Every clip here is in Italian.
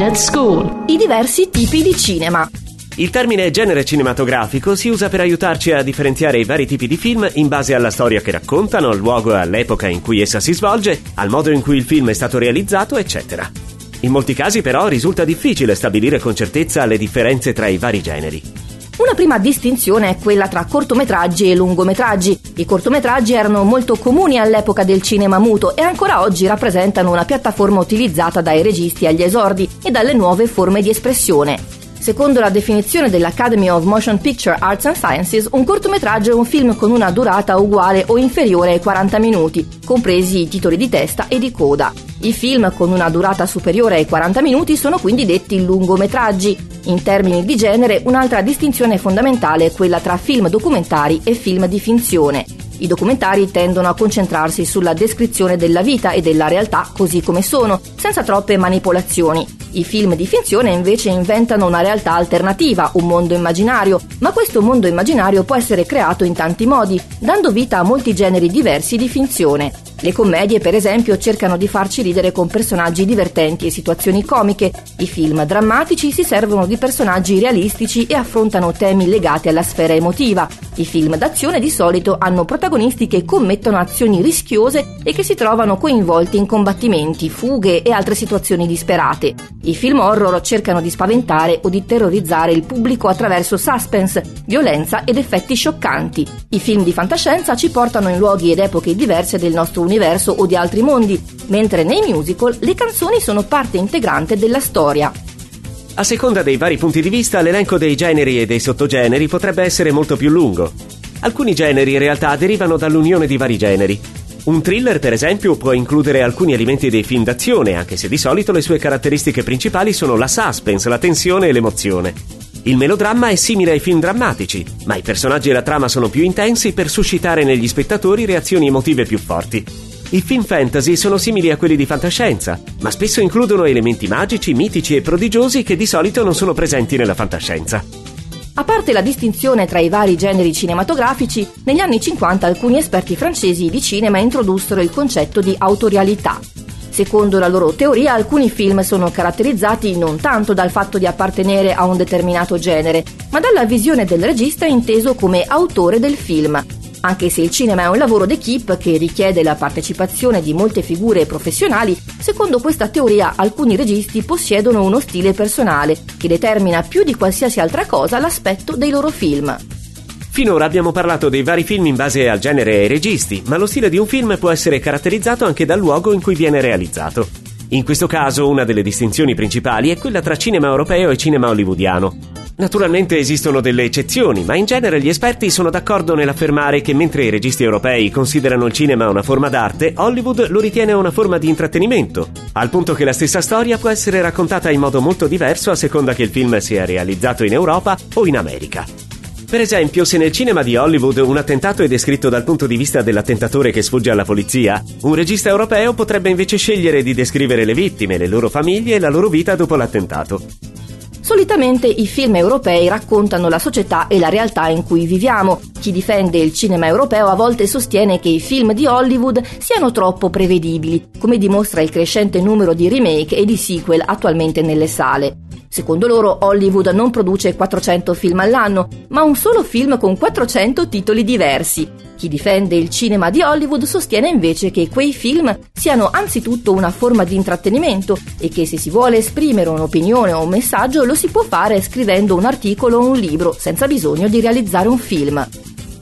at school. I diversi tipi di cinema. Il termine genere cinematografico si usa per aiutarci a differenziare i vari tipi di film in base alla storia che raccontano, al luogo e all'epoca in cui essa si svolge, al modo in cui il film è stato realizzato, eccetera. In molti casi però risulta difficile stabilire con certezza le differenze tra i vari generi. Una prima distinzione è quella tra cortometraggi e lungometraggi. I cortometraggi erano molto comuni all'epoca del cinema muto e ancora oggi rappresentano una piattaforma utilizzata dai registi agli esordi e dalle nuove forme di espressione. Secondo la definizione dell'Academy of Motion Picture Arts and Sciences, un cortometraggio è un film con una durata uguale o inferiore ai 40 minuti, compresi i titoli di testa e di coda. I film con una durata superiore ai 40 minuti sono quindi detti lungometraggi. In termini di genere, un'altra distinzione fondamentale è quella tra film documentari e film di finzione. I documentari tendono a concentrarsi sulla descrizione della vita e della realtà così come sono, senza troppe manipolazioni. I film di finzione invece inventano una realtà alternativa, un mondo immaginario, ma questo mondo immaginario può essere creato in tanti modi, dando vita a molti generi diversi di finzione. Le commedie, per esempio, cercano di farci ridere con personaggi divertenti e situazioni comiche. I film drammatici si servono di personaggi realistici e affrontano temi legati alla sfera emotiva. I film d'azione di solito hanno protagonisti che commettono azioni rischiose e che si trovano coinvolti in combattimenti, fughe e altre situazioni disperate. I film horror cercano di spaventare o di terrorizzare il pubblico attraverso suspense, violenza ed effetti scioccanti. I film di fantascienza ci portano in luoghi ed epoche diverse del nostro universo o di altri mondi, mentre nei musical le canzoni sono parte integrante della storia. A seconda dei vari punti di vista, l'elenco dei generi e dei sottogeneri potrebbe essere molto più lungo. Alcuni generi in realtà derivano dall'unione di vari generi. Un thriller, per esempio, può includere alcuni elementi dei film d'azione, anche se di solito le sue caratteristiche principali sono la suspense, la tensione e l'emozione. Il melodramma è simile ai film drammatici, ma i personaggi e la trama sono più intensi per suscitare negli spettatori reazioni emotive più forti. I film fantasy sono simili a quelli di fantascienza, ma spesso includono elementi magici, mitici e prodigiosi che di solito non sono presenti nella fantascienza. A parte la distinzione tra i vari generi cinematografici, negli anni 50 alcuni esperti francesi di cinema introdussero il concetto di autorialità, Secondo la loro teoria, alcuni film sono caratterizzati non tanto dal fatto di appartenere a un determinato genere, ma dalla visione del regista inteso come autore del film. Anche se il cinema è un lavoro d'equipe che richiede la partecipazione di molte figure professionali, secondo questa teoria alcuni registi possiedono uno stile personale che determina più di qualsiasi altra cosa l'aspetto dei loro film. Finora abbiamo parlato dei vari film in base al genere e ai registi, ma lo stile di un film può essere caratterizzato anche dal luogo in cui viene realizzato. In questo caso una delle distinzioni principali è quella tra cinema europeo e cinema hollywoodiano. Naturalmente esistono delle eccezioni, ma in genere gli esperti sono d'accordo nell'affermare che mentre i registi europei considerano il cinema una forma d'arte, Hollywood lo ritiene una forma di intrattenimento, al punto che la stessa storia può essere raccontata in modo molto diverso a seconda che il film sia realizzato in Europa o in America. Per esempio, se nel cinema di Hollywood un attentato è descritto dal punto di vista dell'attentatore che sfugge alla polizia, un regista europeo potrebbe invece scegliere di descrivere le vittime, le loro famiglie e la loro vita dopo l'attentato. Solitamente i film europei raccontano la società e la realtà in cui viviamo. Chi difende il cinema europeo a volte sostiene che i film di Hollywood siano troppo prevedibili, come dimostra il crescente numero di remake e di sequel attualmente nelle sale. Secondo loro Hollywood non produce 400 film all'anno, ma un solo film con 400 titoli diversi. Chi difende il cinema di Hollywood sostiene invece che quei film siano anzitutto una forma di intrattenimento e che se si vuole esprimere un'opinione o un messaggio lo si può fare scrivendo un articolo o un libro senza bisogno di realizzare un film.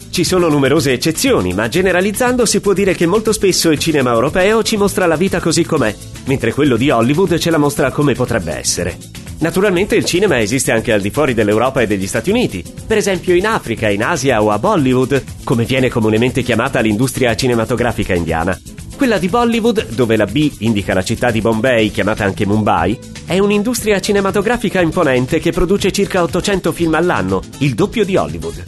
Ci sono numerose eccezioni, ma generalizzando si può dire che molto spesso il cinema europeo ci mostra la vita così com'è, mentre quello di Hollywood ce la mostra come potrebbe essere. Naturalmente il cinema esiste anche al di fuori dell'Europa e degli Stati Uniti, per esempio in Africa, in Asia o a Bollywood, come viene comunemente chiamata l'industria cinematografica indiana. Quella di Bollywood, dove la B indica la città di Bombay, chiamata anche Mumbai, è un'industria cinematografica imponente che produce circa 800 film all'anno, il doppio di Hollywood.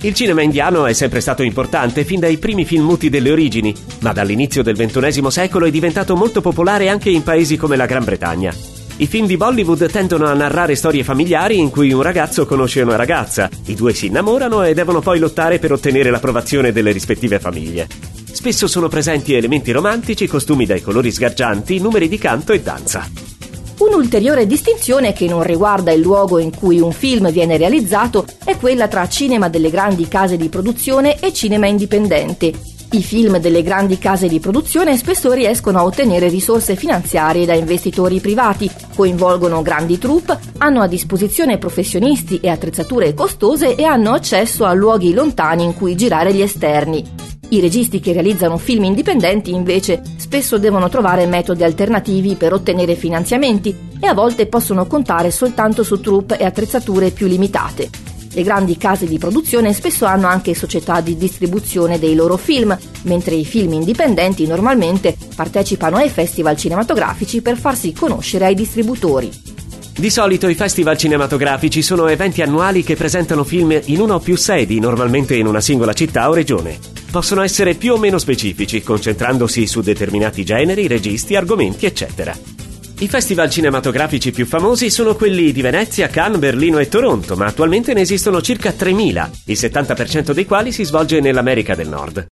Il cinema indiano è sempre stato importante fin dai primi film muti delle origini, ma dall'inizio del XXI secolo è diventato molto popolare anche in paesi come la Gran Bretagna. I film di Bollywood tendono a narrare storie familiari in cui un ragazzo conosce una ragazza, i due si innamorano e devono poi lottare per ottenere l'approvazione delle rispettive famiglie. Spesso sono presenti elementi romantici, costumi dai colori sgargianti, numeri di canto e danza. Un'ulteriore distinzione che non riguarda il luogo in cui un film viene realizzato è quella tra cinema delle grandi case di produzione e cinema indipendente. I film delle grandi case di produzione spesso riescono a ottenere risorse finanziarie da investitori privati, coinvolgono grandi troupe, hanno a disposizione professionisti e attrezzature costose e hanno accesso a luoghi lontani in cui girare gli esterni. I registi che realizzano film indipendenti invece spesso devono trovare metodi alternativi per ottenere finanziamenti e a volte possono contare soltanto su troupe e attrezzature più limitate. Le grandi case di produzione spesso hanno anche società di distribuzione dei loro film, mentre i film indipendenti normalmente partecipano ai festival cinematografici per farsi conoscere ai distributori. Di solito i festival cinematografici sono eventi annuali che presentano film in una o più sedi, normalmente in una singola città o regione. Possono essere più o meno specifici, concentrandosi su determinati generi, registi, argomenti, eccetera. I festival cinematografici più famosi sono quelli di Venezia, Cannes, Berlino e Toronto, ma attualmente ne esistono circa 3.000, il 70% dei quali si svolge nell'America del Nord.